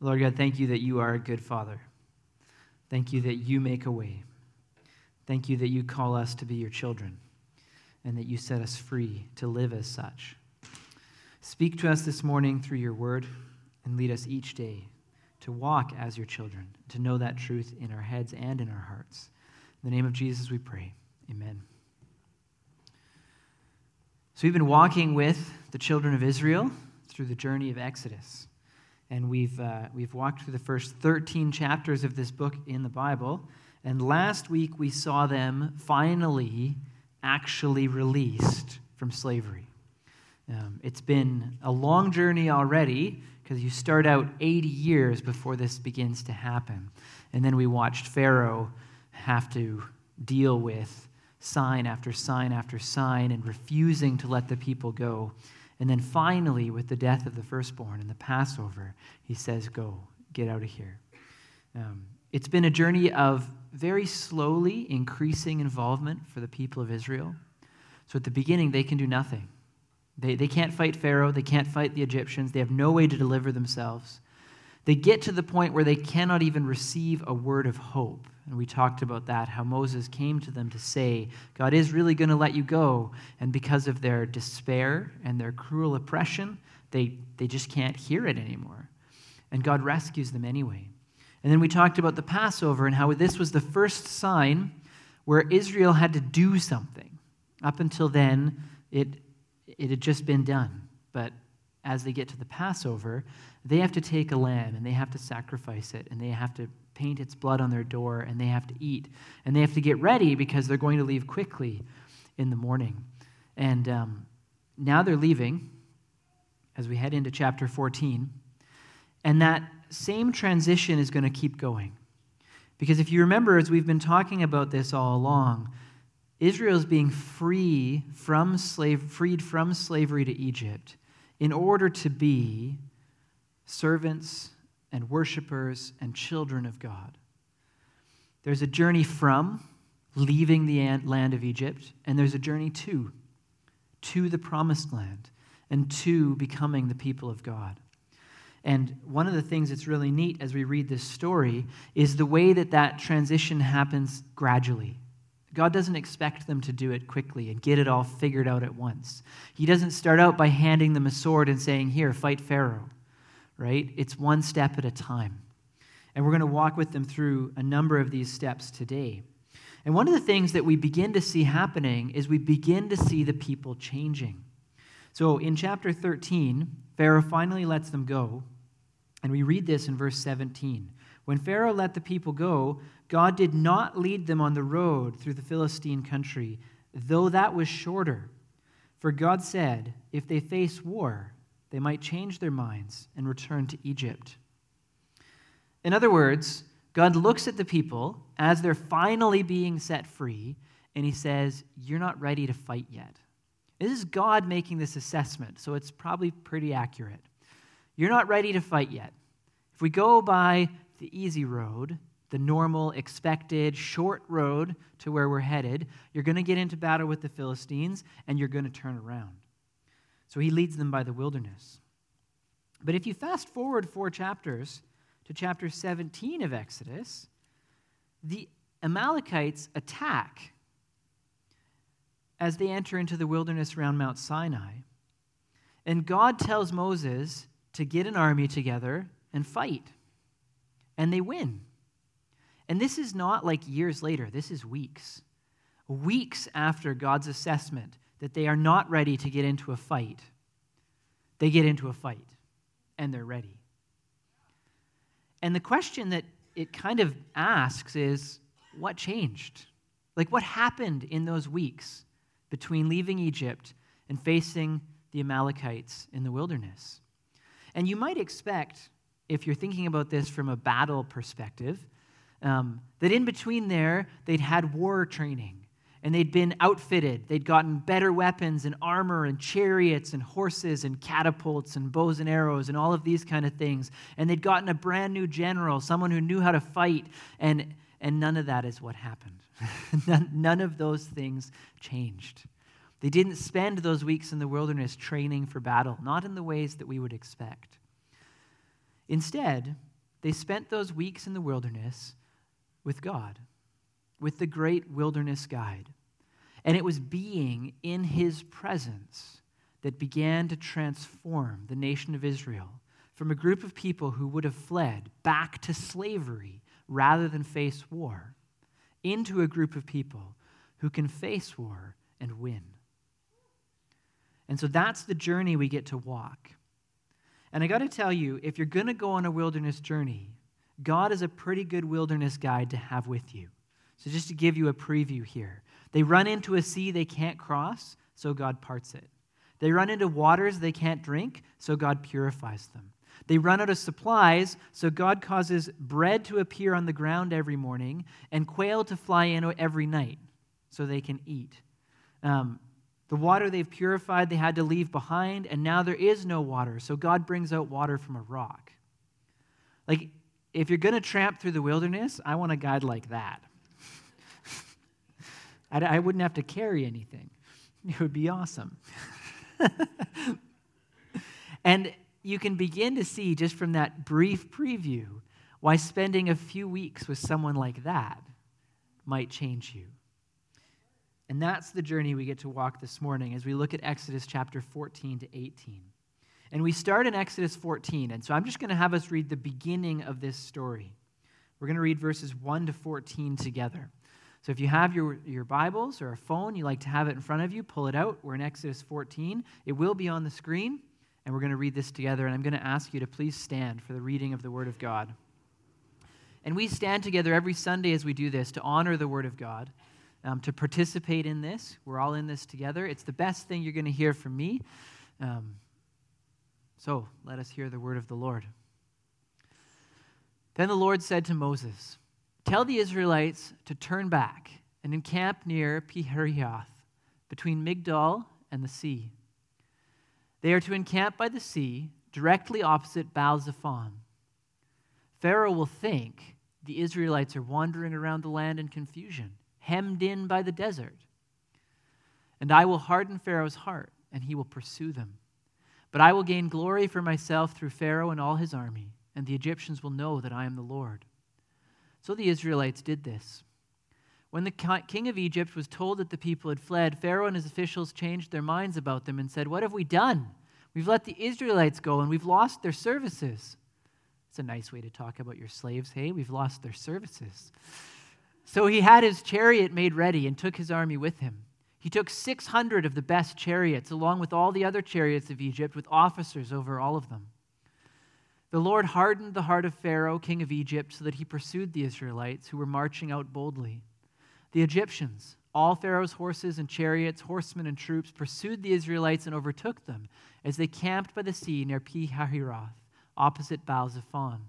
Lord God, thank you that you are a good Father. Thank you that you make a way. Thank you that you call us to be your children and that you set us free to live as such. Speak to us this morning through your word and lead us each day to walk as your children, to know that truth in our heads and in our hearts. In the name of Jesus, we pray. Amen. So, we've been walking with the children of Israel through the journey of Exodus. And we've, uh, we've walked through the first 13 chapters of this book in the Bible. And last week we saw them finally actually released from slavery. Um, it's been a long journey already because you start out 80 years before this begins to happen. And then we watched Pharaoh have to deal with sign after sign after sign and refusing to let the people go. And then finally, with the death of the firstborn and the Passover, he says, Go, get out of here. Um, it's been a journey of very slowly increasing involvement for the people of Israel. So at the beginning, they can do nothing. They, they can't fight Pharaoh, they can't fight the Egyptians, they have no way to deliver themselves. They get to the point where they cannot even receive a word of hope. And we talked about that, how Moses came to them to say, God is really going to let you go. And because of their despair and their cruel oppression, they, they just can't hear it anymore. And God rescues them anyway. And then we talked about the Passover and how this was the first sign where Israel had to do something. Up until then, it, it had just been done. But as they get to the Passover, they have to take a lamb and they have to sacrifice it and they have to paint its blood on their door and they have to eat and they have to get ready because they're going to leave quickly in the morning. And um, now they're leaving as we head into chapter 14. And that same transition is going to keep going. Because if you remember, as we've been talking about this all along, Israel is being free from slave, freed from slavery to Egypt in order to be servants and worshipers and children of God. There's a journey from leaving the land of Egypt, and there's a journey to, to the promised land, and to becoming the people of God. And one of the things that's really neat as we read this story is the way that that transition happens gradually. God doesn't expect them to do it quickly and get it all figured out at once. He doesn't start out by handing them a sword and saying, Here, fight Pharaoh right? It's one step at a time. And we're going to walk with them through a number of these steps today. And one of the things that we begin to see happening is we begin to see the people changing. So in chapter 13, Pharaoh finally lets them go. And we read this in verse 17. When Pharaoh let the people go, God did not lead them on the road through the Philistine country, though that was shorter. For God said, If they face war, they might change their minds and return to Egypt. In other words, God looks at the people as they're finally being set free, and he says, You're not ready to fight yet. This is God making this assessment, so it's probably pretty accurate. You're not ready to fight yet. If we go by the easy road, the normal, expected, short road to where we're headed, you're going to get into battle with the Philistines and you're going to turn around. So he leads them by the wilderness. But if you fast forward four chapters to chapter 17 of Exodus, the Amalekites attack as they enter into the wilderness around Mount Sinai. And God tells Moses to get an army together and fight. And they win. And this is not like years later, this is weeks. Weeks after God's assessment that they are not ready to get into a fight, they get into a fight and they're ready. And the question that it kind of asks is what changed? Like, what happened in those weeks between leaving Egypt and facing the Amalekites in the wilderness? And you might expect, if you're thinking about this from a battle perspective, um, that in between there, they'd had war training and they'd been outfitted. They'd gotten better weapons and armor and chariots and horses and catapults and bows and arrows and all of these kind of things. And they'd gotten a brand new general, someone who knew how to fight. And, and none of that is what happened. none, none of those things changed. They didn't spend those weeks in the wilderness training for battle, not in the ways that we would expect. Instead, they spent those weeks in the wilderness with God, with the great wilderness guide. And it was being in his presence that began to transform the nation of Israel from a group of people who would have fled back to slavery rather than face war into a group of people who can face war and win. And so that's the journey we get to walk. And I got to tell you, if you're going to go on a wilderness journey, God is a pretty good wilderness guide to have with you. So, just to give you a preview here, they run into a sea they can't cross, so God parts it. They run into waters they can't drink, so God purifies them. They run out of supplies, so God causes bread to appear on the ground every morning and quail to fly in every night so they can eat. Um, the water they've purified, they had to leave behind, and now there is no water, so God brings out water from a rock. Like, if you're going to tramp through the wilderness, I want a guide like that. I, I wouldn't have to carry anything, it would be awesome. and you can begin to see just from that brief preview why spending a few weeks with someone like that might change you. And that's the journey we get to walk this morning as we look at Exodus chapter 14 to 18. And we start in Exodus 14. And so I'm just going to have us read the beginning of this story. We're going to read verses 1 to 14 together. So if you have your, your Bibles or a phone, you like to have it in front of you, pull it out. We're in Exodus 14. It will be on the screen, and we're going to read this together. And I'm going to ask you to please stand for the reading of the Word of God. And we stand together every Sunday as we do this to honor the Word of God um, to participate in this. We're all in this together. It's the best thing you're going to hear from me. Um, so let us hear the word of the Lord. Then the Lord said to Moses, Tell the Israelites to turn back and encamp near Pi Hahiroth, between Migdol and the sea. They are to encamp by the sea, directly opposite Baal Zephon. Pharaoh will think the Israelites are wandering around the land in confusion hemmed in by the desert. And I will harden Pharaoh's heart, and he will pursue them. But I will gain glory for myself through Pharaoh and all his army, and the Egyptians will know that I am the Lord. So the Israelites did this. When the king of Egypt was told that the people had fled, Pharaoh and his officials changed their minds about them and said, What have we done? We've let the Israelites go and we've lost their services. It's a nice way to talk about your slaves, hey? We've lost their services. So he had his chariot made ready and took his army with him. He took 600 of the best chariots, along with all the other chariots of Egypt, with officers over all of them. The Lord hardened the heart of Pharaoh, king of Egypt, so that he pursued the Israelites, who were marching out boldly. The Egyptians, all Pharaoh's horses and chariots, horsemen and troops, pursued the Israelites and overtook them as they camped by the sea near Pi Hahiroth, opposite Baal Zephon.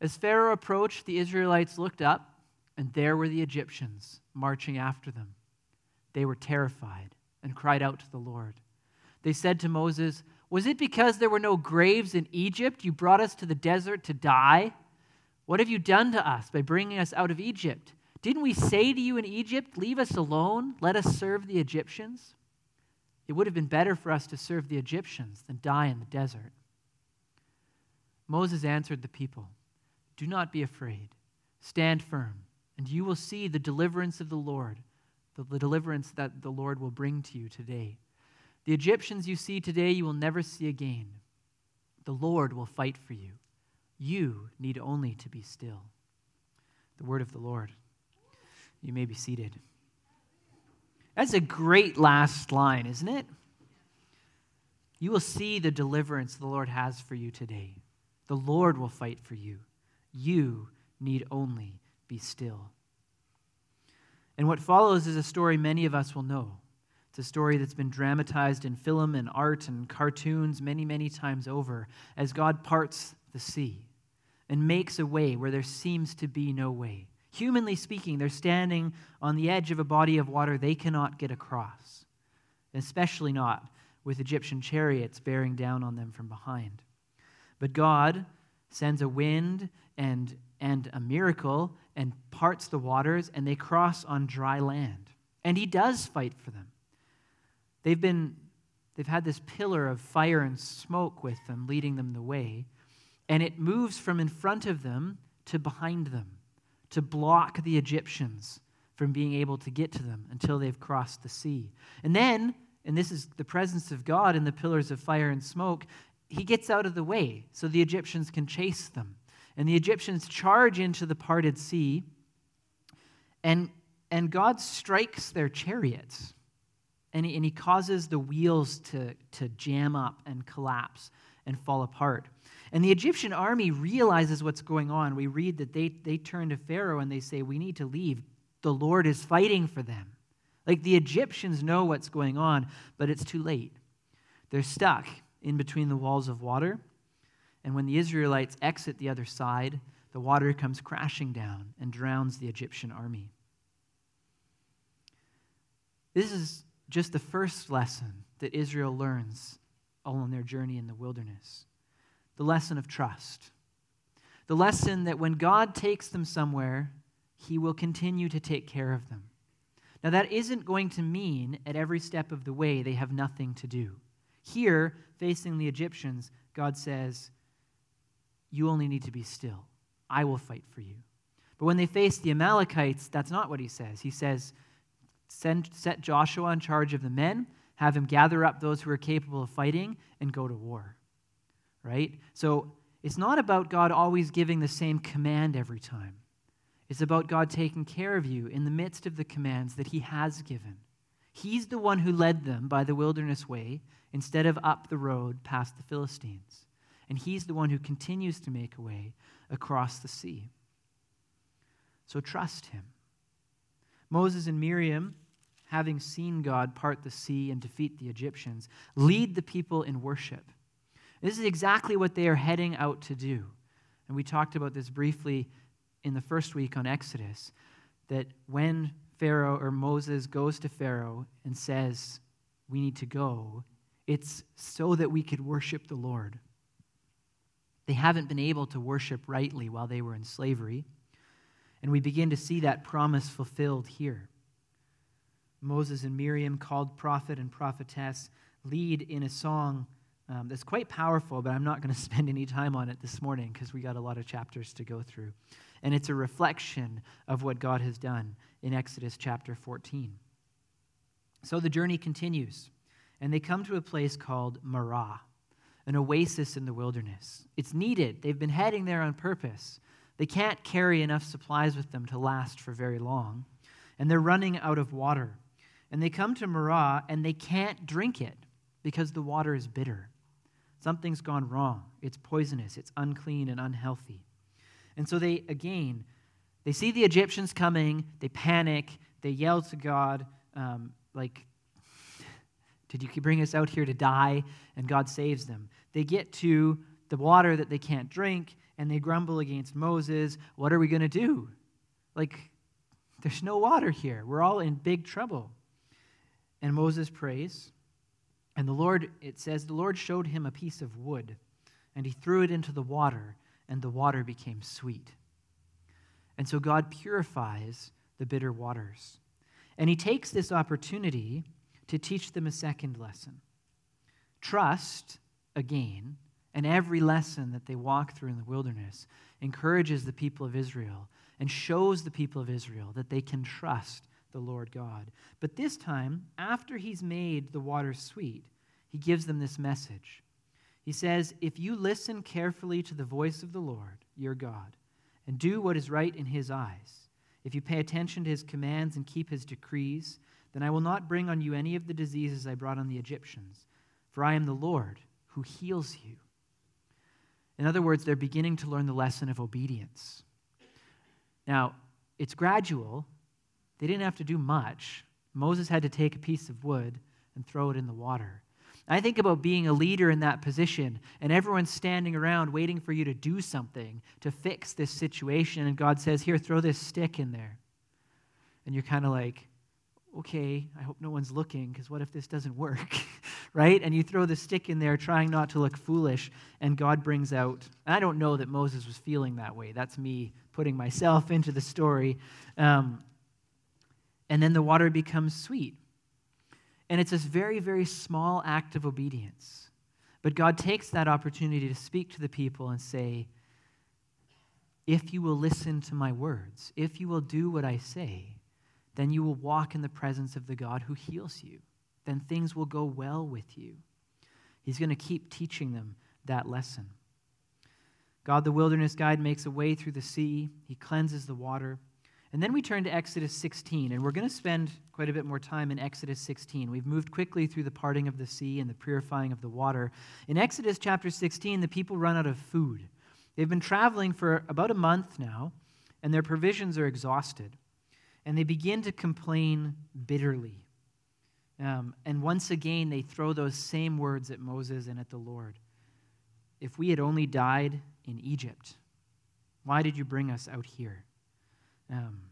As Pharaoh approached, the Israelites looked up and there were the Egyptians marching after them. They were terrified and cried out to the Lord. They said to Moses, Was it because there were no graves in Egypt you brought us to the desert to die? What have you done to us by bringing us out of Egypt? Didn't we say to you in Egypt, Leave us alone, let us serve the Egyptians? It would have been better for us to serve the Egyptians than die in the desert. Moses answered the people, Do not be afraid, stand firm and you will see the deliverance of the Lord, the, deliverance that the Lord will bring to you today. The Egyptians you see today, you will never see again. The Lord will fight for you. You need only to be still. The word of the Lord. You may be seated. That's a great last line, isn't it? You will see the deliverance the Lord has for you today. The Lord will fight for you. You need only be still. And what follows is a story many of us will know. It's a story that's been dramatized in film and art and cartoons many, many times over as God parts the sea and makes a way where there seems to be no way. Humanly speaking, they're standing on the edge of a body of water they cannot get across, especially not with Egyptian chariots bearing down on them from behind. But God sends a wind and, and a miracle and parts the waters, and they cross on dry land. And he does fight for them. They've been they've had this pillar of fire and smoke with them, leading them the way. and it moves from in front of them to behind them to block the Egyptians from being able to get to them until they've crossed the sea. And then, and this is the presence of God in the pillars of fire and smoke, he gets out of the way so the Egyptians can chase them. And the Egyptians charge into the parted sea, and, and God strikes their chariots. And he, and he causes the wheels to, to jam up and collapse and fall apart. And the Egyptian army realizes what's going on. We read that they, they turn to Pharaoh and they say, We need to leave. The Lord is fighting for them. Like the Egyptians know what's going on, but it's too late. They're stuck in between the walls of water. And when the Israelites exit the other side, the water comes crashing down and drowns the Egyptian army. This is just the first lesson that Israel learns all on their journey in the wilderness the lesson of trust. The lesson that when God takes them somewhere, he will continue to take care of them. Now, that isn't going to mean at every step of the way they have nothing to do. Here, facing the Egyptians, God says, You only need to be still. I will fight for you. But when they face the Amalekites, that's not what he says. He says, Send, Set Joshua in charge of the men, have him gather up those who are capable of fighting, and go to war. Right? So it's not about God always giving the same command every time. It's about God taking care of you in the midst of the commands that He has given. He's the one who led them by the wilderness way instead of up the road past the Philistines. And He's the one who continues to make a way across the sea. So trust Him. Moses and Miriam, having seen God part the sea and defeat the Egyptians, lead the people in worship. This is exactly what they are heading out to do. And we talked about this briefly in the first week on Exodus that when Pharaoh or Moses goes to Pharaoh and says, We need to go, it's so that we could worship the Lord. They haven't been able to worship rightly while they were in slavery. And we begin to see that promise fulfilled here. Moses and Miriam, called prophet and prophetess, lead in a song um, that's quite powerful, but I'm not going to spend any time on it this morning because we got a lot of chapters to go through and it's a reflection of what God has done in Exodus chapter 14. So the journey continues, and they come to a place called Marah, an oasis in the wilderness. It's needed, they've been heading there on purpose. They can't carry enough supplies with them to last for very long, and they're running out of water. And they come to Marah, and they can't drink it because the water is bitter. Something's gone wrong. It's poisonous, it's unclean, and unhealthy. And so they, again, they see the Egyptians coming, they panic, they yell to God, um, like, Did you bring us out here to die? And God saves them. They get to the water that they can't drink, and they grumble against Moses. What are we going to do? Like, there's no water here. We're all in big trouble. And Moses prays. And the Lord, it says, the Lord showed him a piece of wood, and he threw it into the water, and the water became sweet. And so God purifies the bitter waters. And he takes this opportunity to teach them a second lesson. Trust, again, and every lesson that they walk through in the wilderness encourages the people of Israel and shows the people of Israel that they can trust the Lord God. But this time, after he's made the waters sweet, he gives them this message he says, If you listen carefully to the voice of the Lord, your God, and do what is right in his eyes, if you pay attention to his commands and keep his decrees, then I will not bring on you any of the diseases I brought on the Egyptians, for I am the Lord who heals you. In other words, they're beginning to learn the lesson of obedience. Now, it's gradual. They didn't have to do much. Moses had to take a piece of wood and throw it in the water. I think about being a leader in that position, and everyone's standing around waiting for you to do something to fix this situation. And God says, Here, throw this stick in there. And you're kind of like, Okay, I hope no one's looking, because what if this doesn't work? right? And you throw the stick in there, trying not to look foolish, and God brings out. I don't know that Moses was feeling that way. That's me putting myself into the story. Um, and then the water becomes sweet. And it's this very, very small act of obedience. But God takes that opportunity to speak to the people and say, If you will listen to my words, if you will do what I say, then you will walk in the presence of the God who heals you. Then things will go well with you. He's going to keep teaching them that lesson. God, the wilderness guide, makes a way through the sea, He cleanses the water. And then we turn to Exodus 16, and we're going to spend quite a bit more time in Exodus 16. We've moved quickly through the parting of the sea and the purifying of the water. In Exodus chapter 16, the people run out of food. They've been traveling for about a month now, and their provisions are exhausted. And they begin to complain bitterly. Um, and once again, they throw those same words at Moses and at the Lord. If we had only died in Egypt, why did you bring us out here? Um,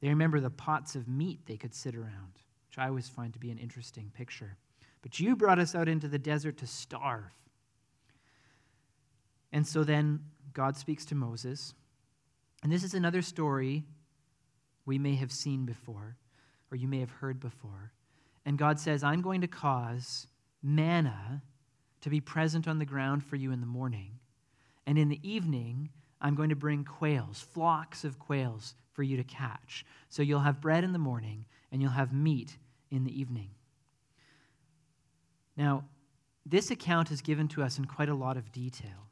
they remember the pots of meat they could sit around, which I always find to be an interesting picture. But you brought us out into the desert to starve. And so then God speaks to Moses. And this is another story we may have seen before, or you may have heard before. And God says, I'm going to cause manna to be present on the ground for you in the morning. And in the evening, I'm going to bring quails, flocks of quails for you to catch. So you'll have bread in the morning and you'll have meat in the evening. Now, this account is given to us in quite a lot of detail.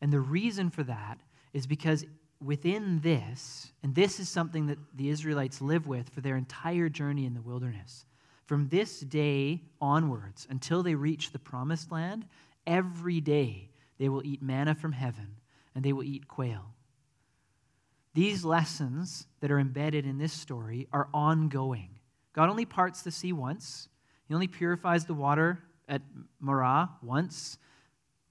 And the reason for that is because within this, and this is something that the Israelites live with for their entire journey in the wilderness, from this day onwards until they reach the promised land, every day they will eat manna from heaven and they will eat quail. These lessons that are embedded in this story are ongoing. God only parts the sea once, He only purifies the water at Marah once,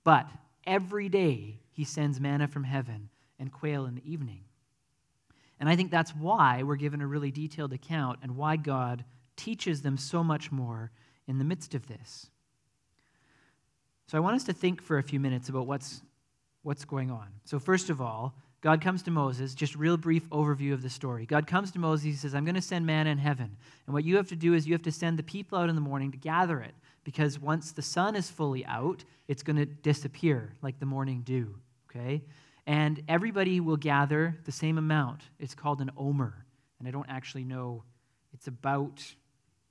but every day He sends manna from heaven and quail in the evening. And I think that's why we're given a really detailed account and why God teaches them so much more in the midst of this. So I want us to think for a few minutes about what's, what's going on. So, first of all, God comes to Moses, just real brief overview of the story. God comes to Moses, he says, I'm going to send manna in heaven. And what you have to do is you have to send the people out in the morning to gather it, because once the sun is fully out, it's going to disappear like the morning dew, okay? And everybody will gather the same amount. It's called an omer. And I don't actually know, it's about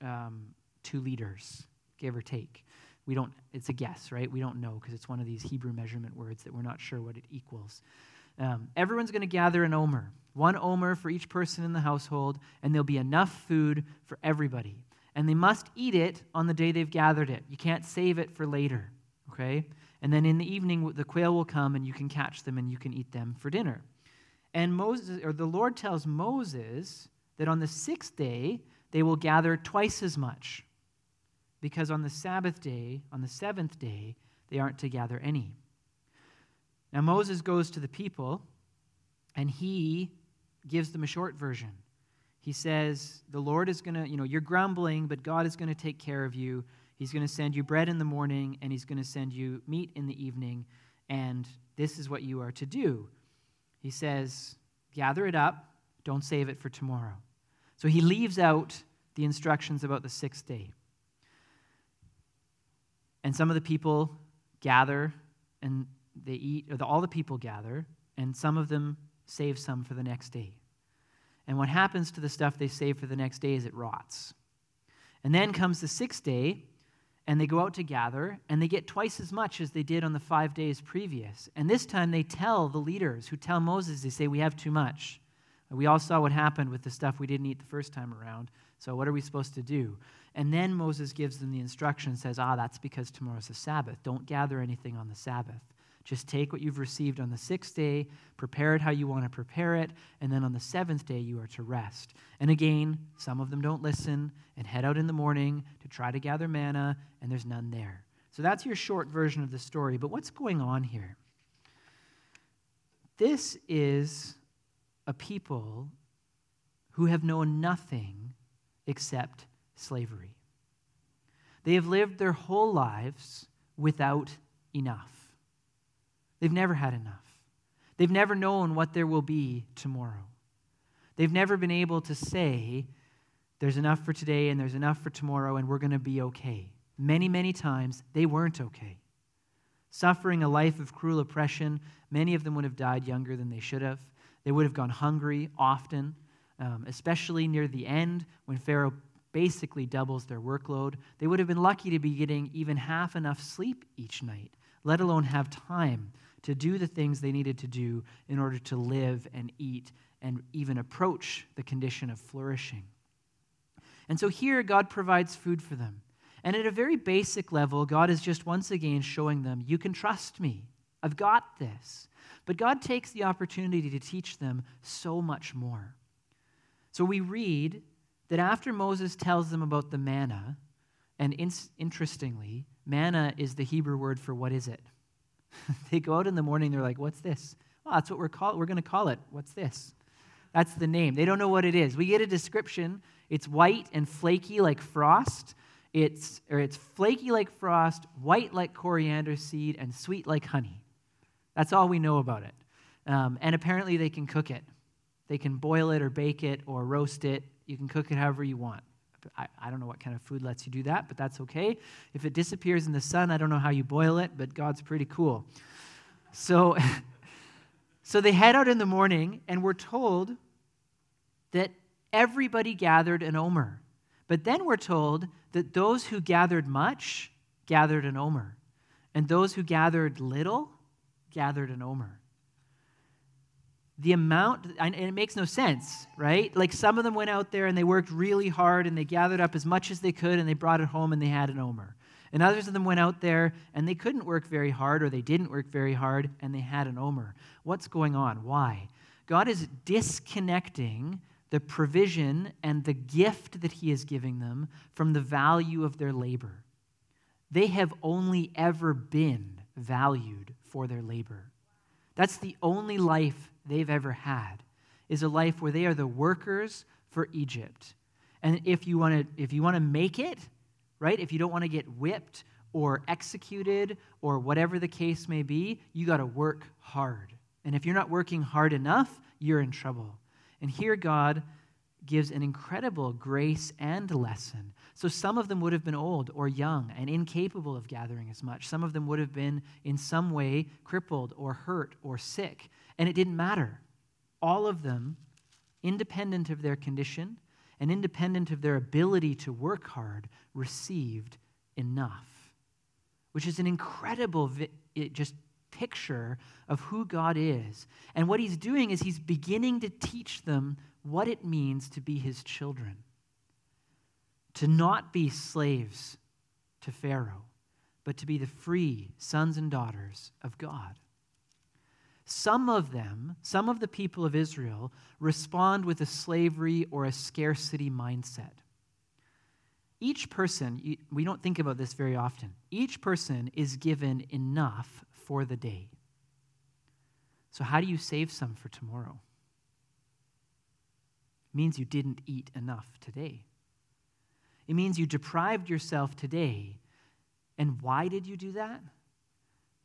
um, two liters, give or take. We don't, it's a guess, right? We don't know because it's one of these Hebrew measurement words that we're not sure what it equals. Um, everyone's going to gather an omer, one omer for each person in the household, and there'll be enough food for everybody. And they must eat it on the day they've gathered it. You can't save it for later, okay? And then in the evening, the quail will come, and you can catch them and you can eat them for dinner. And Moses, or the Lord tells Moses that on the sixth day they will gather twice as much, because on the Sabbath day, on the seventh day, they aren't to gather any. Now, Moses goes to the people and he gives them a short version. He says, The Lord is going to, you know, you're grumbling, but God is going to take care of you. He's going to send you bread in the morning and he's going to send you meat in the evening, and this is what you are to do. He says, Gather it up, don't save it for tomorrow. So he leaves out the instructions about the sixth day. And some of the people gather and they eat, or the, all the people gather, and some of them save some for the next day. And what happens to the stuff they save for the next day is it rots. And then comes the sixth day, and they go out to gather, and they get twice as much as they did on the five days previous. And this time they tell the leaders who tell Moses, they say, We have too much. We all saw what happened with the stuff we didn't eat the first time around. So what are we supposed to do? And then Moses gives them the instruction, says, Ah, that's because tomorrow's the Sabbath. Don't gather anything on the Sabbath. Just take what you've received on the sixth day, prepare it how you want to prepare it, and then on the seventh day you are to rest. And again, some of them don't listen and head out in the morning to try to gather manna, and there's none there. So that's your short version of the story. But what's going on here? This is a people who have known nothing except slavery. They have lived their whole lives without enough. They've never had enough. They've never known what there will be tomorrow. They've never been able to say, there's enough for today and there's enough for tomorrow and we're going to be okay. Many, many times they weren't okay. suffering a life of cruel oppression. Many of them would have died younger than they should have. They would have gone hungry often, um, especially near the end when Pharaoh basically doubles their workload. They would have been lucky to be getting even half enough sleep each night, let alone have time to do the things they needed to do in order to live and eat and even approach the condition of flourishing. And so here, God provides food for them. And at a very basic level, God is just once again showing them, You can trust me. I've got this. But God takes the opportunity to teach them so much more. So we read that after Moses tells them about the manna, and in- interestingly, manna is the Hebrew word for what is it? they go out in the morning, they're like, What's this? Well, that's what we're, call- we're going to call it. What's this? That's the name. They don't know what it is. We get a description. It's white and flaky like frost. It's, or it's flaky like frost, white like coriander seed, and sweet like honey. That's all we know about it. Um, and apparently, they can cook it. They can boil it or bake it or roast it. You can cook it however you want. I, I don't know what kind of food lets you do that, but that's okay. If it disappears in the sun, I don't know how you boil it, but God's pretty cool. So, so they head out in the morning, and we're told that everybody gathered an omer. But then we're told that those who gathered much gathered an omer, and those who gathered little gathered an omer. The amount, and it makes no sense, right? Like some of them went out there and they worked really hard and they gathered up as much as they could and they brought it home and they had an omer. And others of them went out there and they couldn't work very hard or they didn't work very hard and they had an omer. What's going on? Why? God is disconnecting the provision and the gift that He is giving them from the value of their labor. They have only ever been valued for their labor. That's the only life they've ever had, is a life where they are the workers for Egypt. And if you want to if you want to make it, right? If you don't want to get whipped or executed or whatever the case may be, you got to work hard. And if you're not working hard enough, you're in trouble. And here God gives an incredible grace and lesson. So some of them would have been old or young and incapable of gathering as much. Some of them would have been in some way crippled or hurt or sick. And it didn't matter. All of them, independent of their condition and independent of their ability to work hard, received enough, which is an incredible vi- just picture of who God is. And what he's doing is he's beginning to teach them what it means to be his children, to not be slaves to Pharaoh, but to be the free sons and daughters of God. Some of them, some of the people of Israel, respond with a slavery or a scarcity mindset. Each person, we don't think about this very often, each person is given enough for the day. So, how do you save some for tomorrow? It means you didn't eat enough today. It means you deprived yourself today. And why did you do that?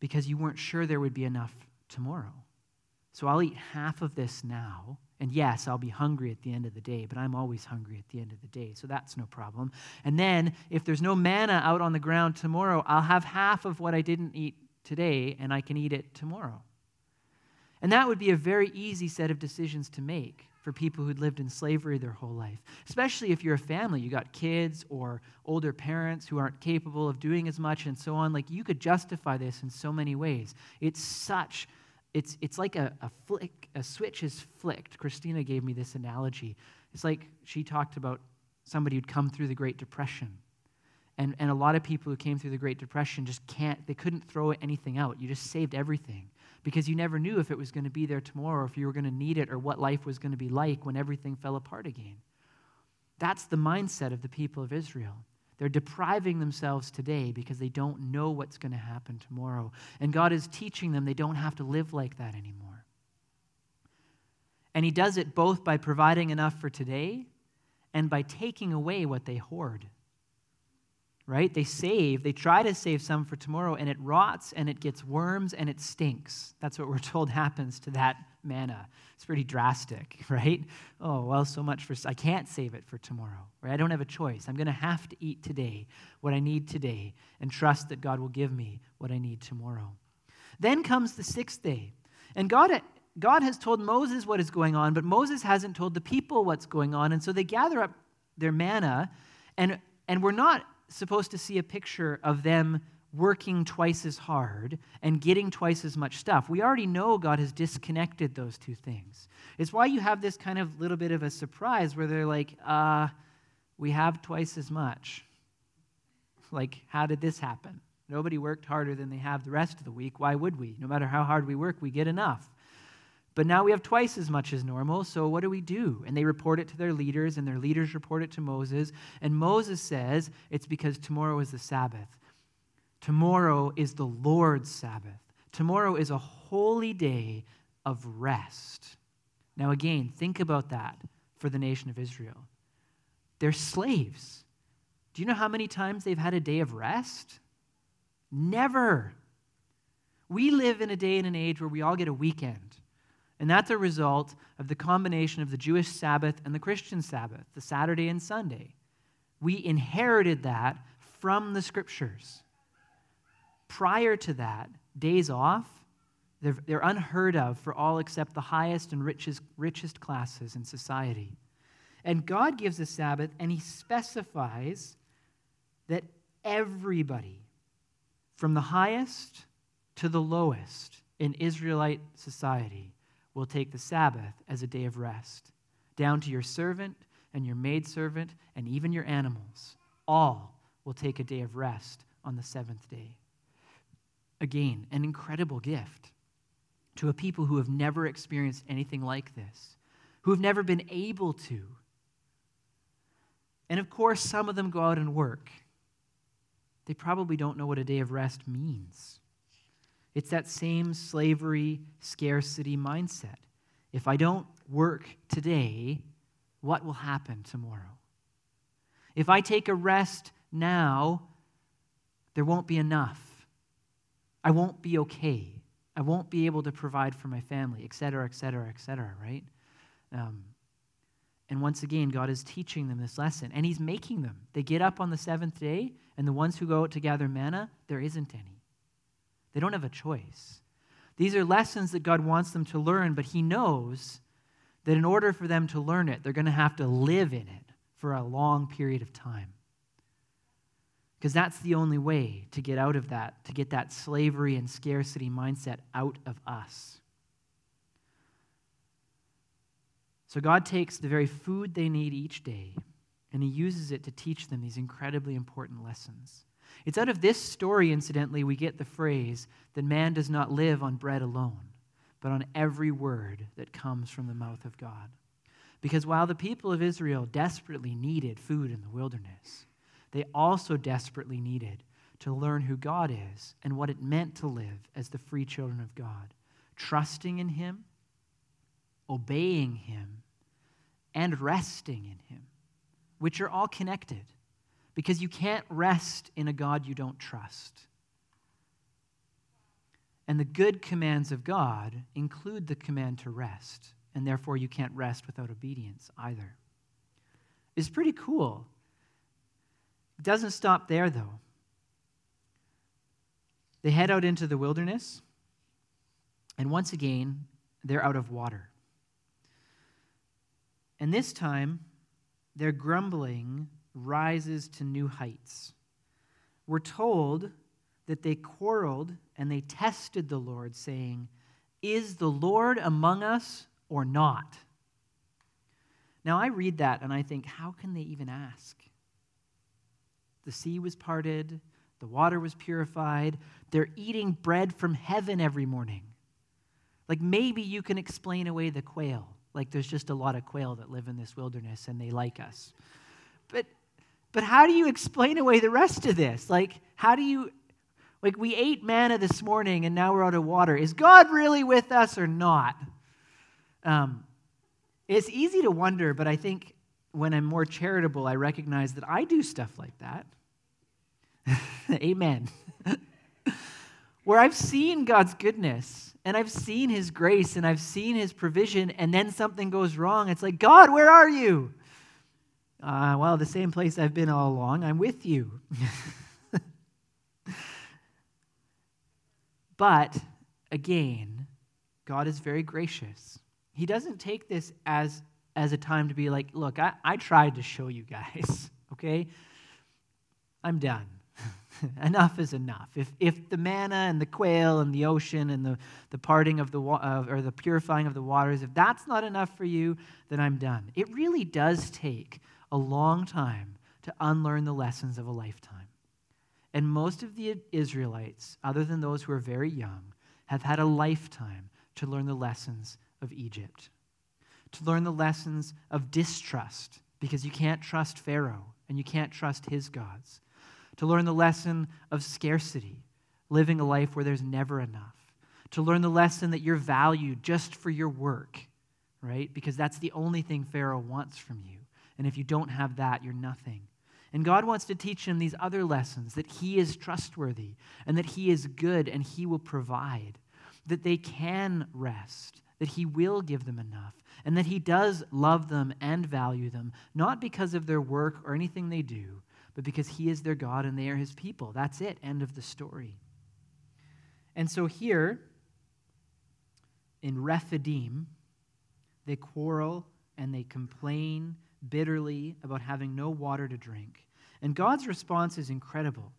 Because you weren't sure there would be enough tomorrow. So I'll eat half of this now. And yes, I'll be hungry at the end of the day, but I'm always hungry at the end of the day, so that's no problem. And then, if there's no manna out on the ground tomorrow, I'll have half of what I didn't eat today, and I can eat it tomorrow. And that would be a very easy set of decisions to make for people who'd lived in slavery their whole life, especially if you're a family, you got kids or older parents who aren't capable of doing as much and so on. Like you could justify this in so many ways. It's such it's, it's like a, a flick, a switch is flicked. Christina gave me this analogy. It's like she talked about somebody who'd come through the Great Depression. And, and a lot of people who came through the Great Depression just can't, they couldn't throw anything out. You just saved everything because you never knew if it was going to be there tomorrow, or if you were going to need it, or what life was going to be like when everything fell apart again. That's the mindset of the people of Israel. They're depriving themselves today because they don't know what's going to happen tomorrow. And God is teaching them they don't have to live like that anymore. And He does it both by providing enough for today and by taking away what they hoard right? They save, they try to save some for tomorrow, and it rots and it gets worms and it stinks. That's what we're told happens to that manna. It's pretty drastic, right? Oh, well, so much for, I can't save it for tomorrow, right? I don't have a choice. I'm going to have to eat today what I need today and trust that God will give me what I need tomorrow. Then comes the sixth day. And God, God has told Moses what is going on, but Moses hasn't told the people what's going on. And so they gather up their manna, and, and we're not supposed to see a picture of them working twice as hard and getting twice as much stuff. We already know God has disconnected those two things. It's why you have this kind of little bit of a surprise where they're like, uh, we have twice as much. Like, how did this happen? Nobody worked harder than they have the rest of the week. Why would we? No matter how hard we work, we get enough. But now we have twice as much as normal, so what do we do? And they report it to their leaders, and their leaders report it to Moses. And Moses says it's because tomorrow is the Sabbath. Tomorrow is the Lord's Sabbath. Tomorrow is a holy day of rest. Now, again, think about that for the nation of Israel. They're slaves. Do you know how many times they've had a day of rest? Never. We live in a day and an age where we all get a weekend. And that's a result of the combination of the Jewish Sabbath and the Christian Sabbath, the Saturday and Sunday. We inherited that from the scriptures. Prior to that, days off, they're, they're unheard of for all except the highest and richest, richest classes in society. And God gives a Sabbath, and He specifies that everybody, from the highest to the lowest in Israelite society, will take the Sabbath as a day of rest, down to your servant and your maidservant and even your animals. All will take a day of rest on the seventh day. Again, an incredible gift to a people who have never experienced anything like this, who have never been able to. And of course, some of them go out and work. They probably don't know what a day of rest means. It's that same slavery, scarcity mindset. If I don't work today, what will happen tomorrow? If I take a rest now, there won't be enough. I won't be okay. I won't be able to provide for my family, et cetera, et cetera, et cetera, right? Um, and once again, God is teaching them this lesson, and He's making them. They get up on the seventh day, and the ones who go out to gather manna, there isn't any. They don't have a choice. These are lessons that God wants them to learn, but He knows that in order for them to learn it, they're going to have to live in it for a long period of time. Because that's the only way to get out of that, to get that slavery and scarcity mindset out of us. So God takes the very food they need each day and He uses it to teach them these incredibly important lessons. It's out of this story, incidentally, we get the phrase that man does not live on bread alone, but on every word that comes from the mouth of God. Because while the people of Israel desperately needed food in the wilderness, they also desperately needed to learn who God is and what it meant to live as the free children of God, trusting in Him, obeying Him, and resting in Him, which are all connected because you can't rest in a God you don't trust. And the good commands of God include the command to rest, and therefore you can't rest without obedience either. It's pretty cool. It doesn't stop there, though. They head out into the wilderness, and once again, they're out of water. And this time, they're grumbling rises to new heights. We're told that they quarreled and they tested the Lord, saying, Is the Lord among us or not? Now, I read that and I think, how can they even ask? The sea was parted, the water was purified, they're eating bread from heaven every morning. Like maybe you can explain away the quail. Like there's just a lot of quail that live in this wilderness and they like us. But but how do you explain away the rest of this? Like, how do you, like, we ate manna this morning and now we're out of water. Is God really with us or not? Um, it's easy to wonder, but I think when I'm more charitable, I recognize that I do stuff like that. Amen. Where I've seen God's goodness and I've seen His grace and I've seen His provision, and then something goes wrong. It's like, God, where are you? Uh, well, the same place I've been all along. I'm with you. but again, God is very gracious. He doesn't take this as, as a time to be like, look, I, I tried to show you guys, okay? I'm done. enough is enough. If, if the manna and the quail and the ocean and the, the parting of the or the purifying of the waters, if that's not enough for you, then I'm done. It really does take a long time to unlearn the lessons of a lifetime. And most of the Israelites, other than those who are very young, have had a lifetime to learn the lessons of Egypt, to learn the lessons of distrust, because you can't trust Pharaoh and you can't trust his gods to learn the lesson of scarcity, living a life where there's never enough, to learn the lesson that you're valued just for your work, right? Because that's the only thing Pharaoh wants from you. And if you don't have that, you're nothing. And God wants to teach them these other lessons that He is trustworthy and that He is good and He will provide, that they can rest, that He will give them enough, and that He does love them and value them, not because of their work or anything they do, but because he is their God and they are his people. That's it. End of the story. And so here in Rephidim, they quarrel and they complain bitterly about having no water to drink. And God's response is incredible.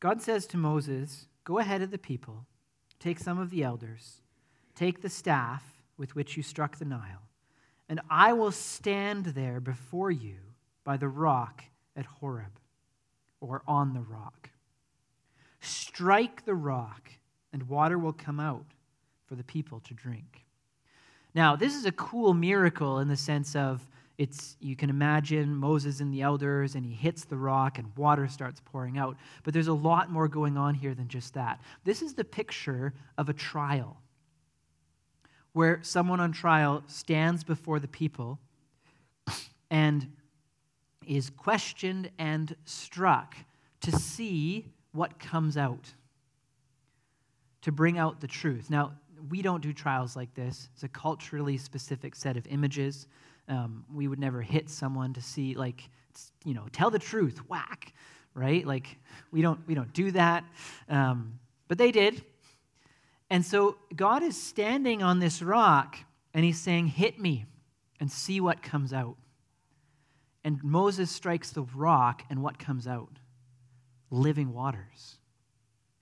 God says to Moses, Go ahead of the people, take some of the elders, take the staff with which you struck the Nile, and I will stand there before you by the rock at Horeb or on the rock. Strike the rock, and water will come out for the people to drink. Now, this is a cool miracle in the sense of it's you can imagine Moses and the elders and he hits the rock and water starts pouring out, but there's a lot more going on here than just that. This is the picture of a trial where someone on trial stands before the people and is questioned and struck to see what comes out, to bring out the truth. Now, we don't do trials like this. It's a culturally specific set of images. Um, we would never hit someone to see, like, you know, tell the truth, whack, right? Like, we don't, we don't do that. Um, but they did. And so God is standing on this rock and he's saying, Hit me and see what comes out. And Moses strikes the rock, and what comes out? Living waters,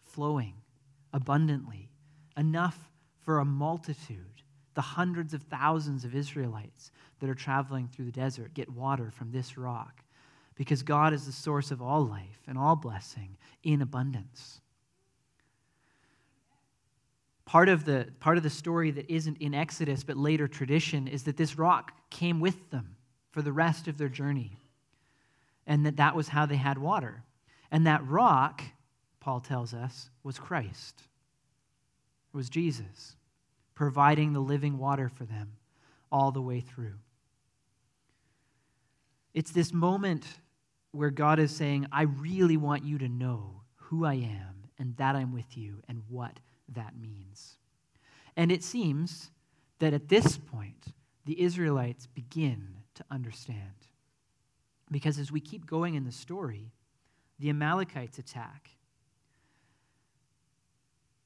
flowing abundantly, enough for a multitude. The hundreds of thousands of Israelites that are traveling through the desert get water from this rock because God is the source of all life and all blessing in abundance. Part of, the, part of the story that isn't in Exodus but later tradition is that this rock came with them for the rest of their journey. And that that was how they had water. And that rock, Paul tells us, was Christ. It was Jesus, providing the living water for them all the way through. It's this moment where God is saying, I really want you to know who I am and that I'm with you and what that means. And it seems that at this point, the Israelites begin to understand. Because as we keep going in the story, the Amalekites attack.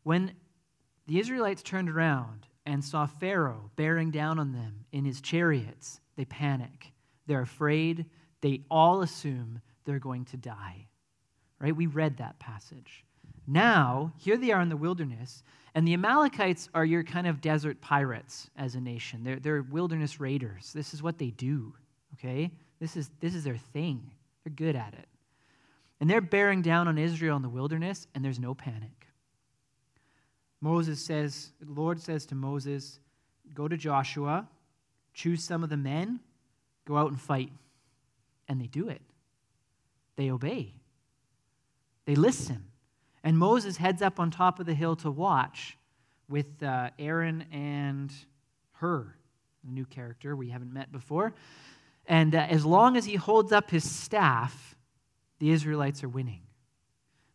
When the Israelites turned around and saw Pharaoh bearing down on them in his chariots, they panic. They're afraid. They all assume they're going to die. Right? We read that passage. Now, here they are in the wilderness, and the Amalekites are your kind of desert pirates as a nation. They're, they're wilderness raiders. This is what they do, okay? This is, this is their thing. They're good at it. And they're bearing down on Israel in the wilderness, and there's no panic. Moses says, the Lord says to Moses, Go to Joshua, choose some of the men, go out and fight. And they do it. They obey, they listen. And Moses heads up on top of the hill to watch with uh, Aaron and Hur, a new character we haven't met before. And uh, as long as he holds up his staff, the Israelites are winning.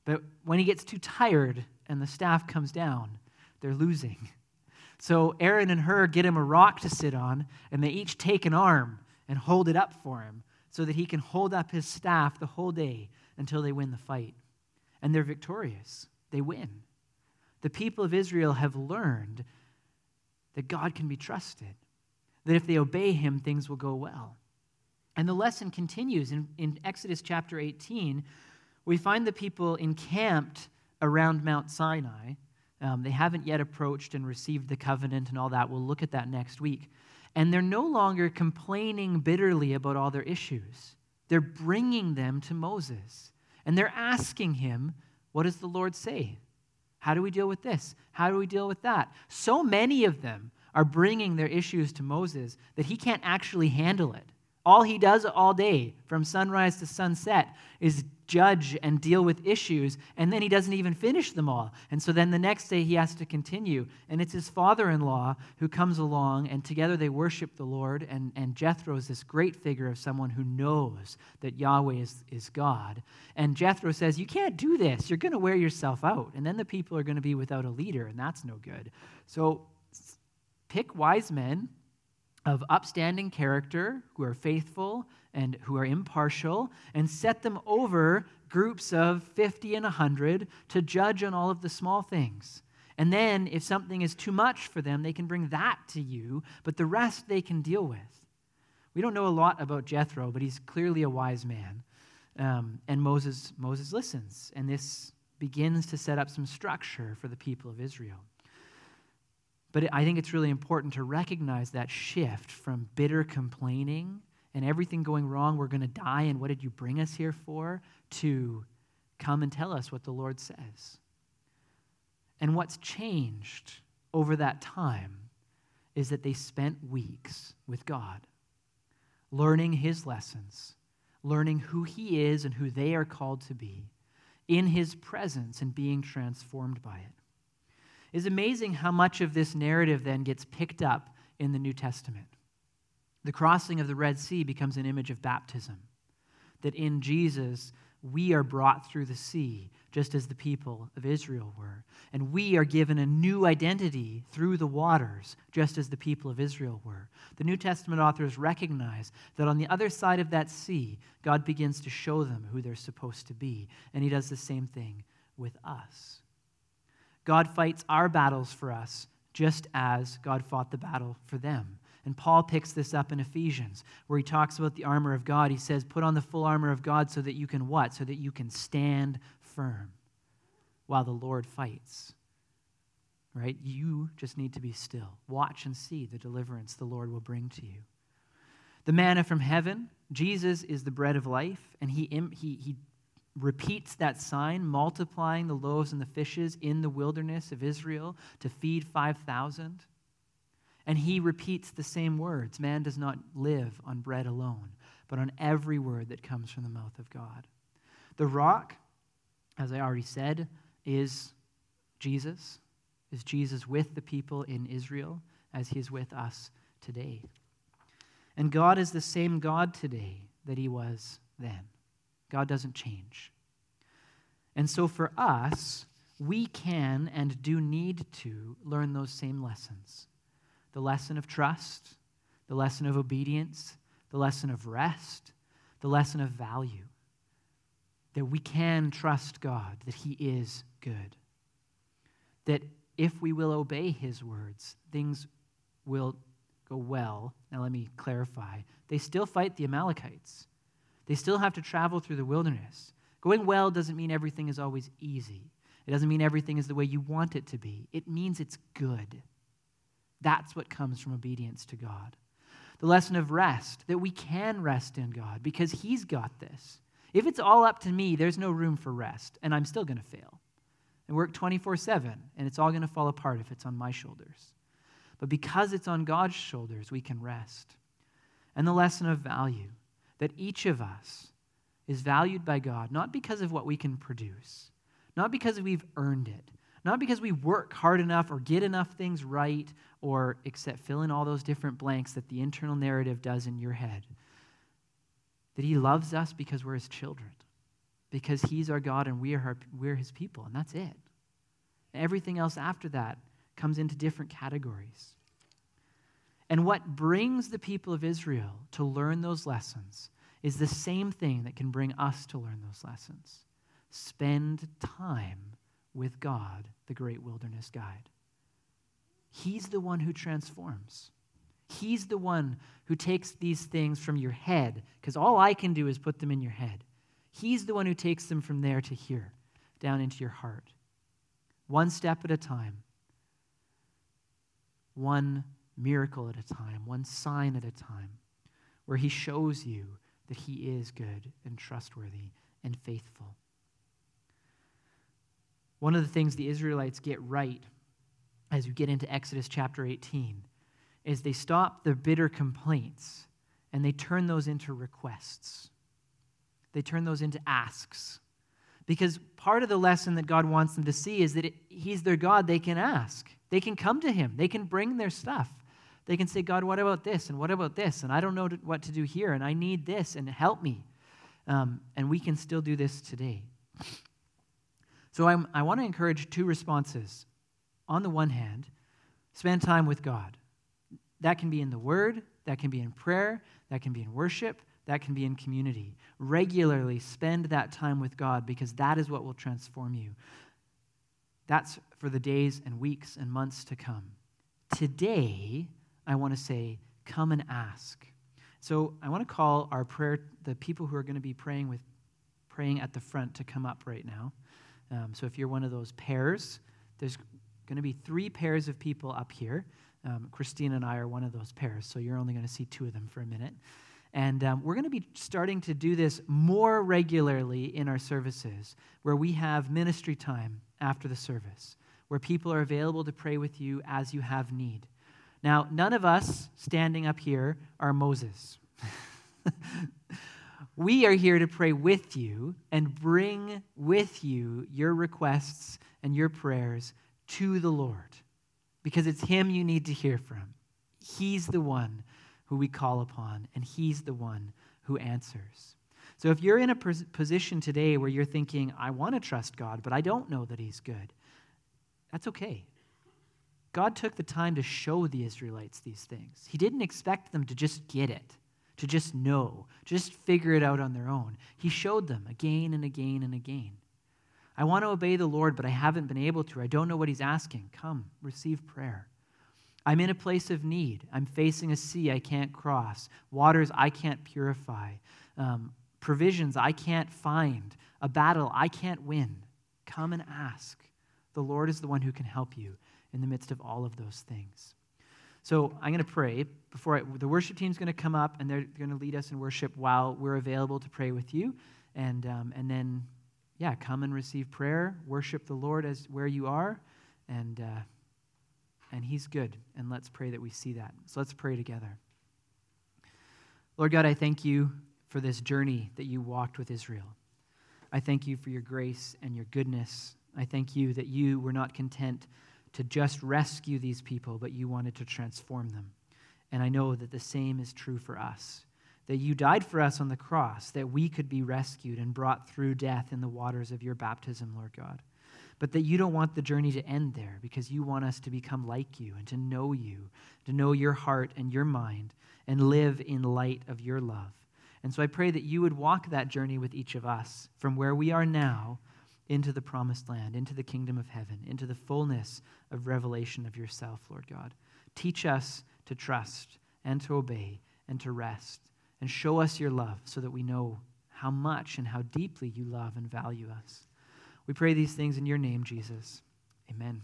But when he gets too tired and the staff comes down, they're losing. So Aaron and Hur get him a rock to sit on, and they each take an arm and hold it up for him so that he can hold up his staff the whole day until they win the fight and they're victorious. They win. the people of Israel have learned that God can be trusted, that if they obey him, things will go well. And the lesson continues in, in Exodus chapter 18. We find the people encamped around Mount Sinai. Um, they haven't yet approached and received the covenant and all that. We'll look at that next week. And they're no longer complaining bitterly about all their issues. They're bringing them to Moses. And they're asking him, What does the Lord say? How do we deal with this? How do we deal with that? So many of them are bringing their issues to Moses that he can't actually handle it. All he does all day, from sunrise to sunset, is judge and deal with issues, and then he doesn't even finish them all. And so then the next day he has to continue. And it's his father in law who comes along, and together they worship the Lord. And, and Jethro is this great figure of someone who knows that Yahweh is, is God. And Jethro says, You can't do this. You're going to wear yourself out. And then the people are going to be without a leader, and that's no good. So pick wise men of upstanding character who are faithful and who are impartial and set them over groups of 50 and 100 to judge on all of the small things. And then, if something is too much for them, they can bring that to you, but the rest they can deal with. We don't know a lot about Jethro, but he's clearly a wise man. Um, and Moses, Moses listens, and this begins to set up some structure for the people of Israel. But I think it's really important to recognize that shift from bitter complaining and everything going wrong, we're going to die, and what did you bring us here for? To come and tell us what the Lord says. And what's changed over that time is that they spent weeks with God, learning His lessons, learning who He is and who they are called to be, in His presence and being transformed by it. it is amazing how much of this narrative then gets picked up in the New Testament. The crossing of the Red Sea becomes an image of baptism, that in Jesus, we are brought through the sea, just as the people of Israel were. And we are given a new identity through the waters, just as the people of Israel were. The New Testament authors recognize that on the other side of that sea, God begins to show them who they're supposed to be. And He does the same thing with us. God fights our battles for us, just as God fought the battle for them. And Paul picks this up in Ephesians, where he talks about the armor of God. He says, Put on the full armor of God so that you can what? So that you can stand firm while the Lord fights. Right? You just need to be still. Watch and see the deliverance the Lord will bring to you. The manna from heaven, Jesus is the bread of life, and he, he, he repeats that sign, multiplying the loaves and the fishes in the wilderness of Israel to feed 5,000. And he repeats the same words Man does not live on bread alone, but on every word that comes from the mouth of God. The rock, as I already said, is Jesus, is Jesus with the people in Israel as he is with us today. And God is the same God today that he was then. God doesn't change. And so for us, we can and do need to learn those same lessons the lesson of trust, the lesson of obedience, the lesson of rest, the lesson of value. That we can trust God, that He is good. That if we will obey His words, things will go well. Now, let me clarify. They still fight the Amalekites. They still have to travel through the wilderness. Going well doesn't mean everything is always easy. It doesn't mean everything is the way you want it to be. It means it's good. That's what comes from obedience to God. The lesson of rest, that we can rest in God because He's got this. If it's all up to me, there's no room for rest, and I'm still going to fail and work 24 7, and it's all going to fall apart if it's on my shoulders. But because it's on God's shoulders, we can rest. And the lesson of value, that each of us is valued by God not because of what we can produce, not because we've earned it, not because we work hard enough or get enough things right or except fill in all those different blanks that the internal narrative does in your head. That He loves us because we're His children, because He's our God and we are our, we're His people, and that's it. Everything else after that comes into different categories. And what brings the people of Israel to learn those lessons is the same thing that can bring us to learn those lessons. Spend time with God, the great wilderness guide. He's the one who transforms. He's the one who takes these things from your head, because all I can do is put them in your head. He's the one who takes them from there to here, down into your heart. One step at a time, one miracle at a time, one sign at a time, where He shows you that He is good and trustworthy and faithful. One of the things the Israelites get right as you get into Exodus chapter 18 is they stop their bitter complaints and they turn those into requests. They turn those into asks. Because part of the lesson that God wants them to see is that it, He's their God they can ask. They can come to Him, they can bring their stuff. They can say, God, what about this? And what about this? And I don't know what to do here. And I need this. And help me. Um, and we can still do this today. So I'm, I want to encourage two responses. On the one hand, spend time with God. That can be in the Word, that can be in prayer, that can be in worship, that can be in community. Regularly spend that time with God because that is what will transform you. That's for the days and weeks and months to come. Today, I want to say, come and ask. So I want to call our prayer, the people who are going to be praying with, praying at the front to come up right now. Um, so if you're one of those pairs, there's going to be three pairs of people up here. Um, Christine and I are one of those pairs, so you're only going to see two of them for a minute. And um, we're going to be starting to do this more regularly in our services, where we have ministry time after the service, where people are available to pray with you as you have need. Now, none of us standing up here are Moses. we are here to pray with you and bring with you your requests and your prayers to the Lord because it's Him you need to hear from. He's the one who we call upon, and He's the one who answers. So if you're in a position today where you're thinking, I want to trust God, but I don't know that He's good, that's okay. God took the time to show the Israelites these things. He didn't expect them to just get it, to just know, just figure it out on their own. He showed them again and again and again. I want to obey the Lord, but I haven't been able to. I don't know what He's asking. Come, receive prayer. I'm in a place of need. I'm facing a sea I can't cross, waters I can't purify, um, provisions I can't find, a battle I can't win. Come and ask. The Lord is the one who can help you in the midst of all of those things. So I'm going to pray before I, the worship team's going to come up and they're going to lead us in worship while we're available to pray with you. And, um, and then, yeah, come and receive prayer, worship the Lord as where you are, and, uh, and He's good. And let's pray that we see that. So let's pray together. Lord God, I thank you for this journey that you walked with Israel. I thank you for your grace and your goodness. I thank you that you were not content to just rescue these people, but you wanted to transform them. And I know that the same is true for us. That you died for us on the cross, that we could be rescued and brought through death in the waters of your baptism, Lord God. But that you don't want the journey to end there because you want us to become like you and to know you, to know your heart and your mind, and live in light of your love. And so I pray that you would walk that journey with each of us from where we are now into the promised land, into the kingdom of heaven, into the fullness of revelation of yourself, Lord God. Teach us to trust and to obey and to rest, and show us your love so that we know how much and how deeply you love and value us. We pray these things in your name, Jesus. Amen.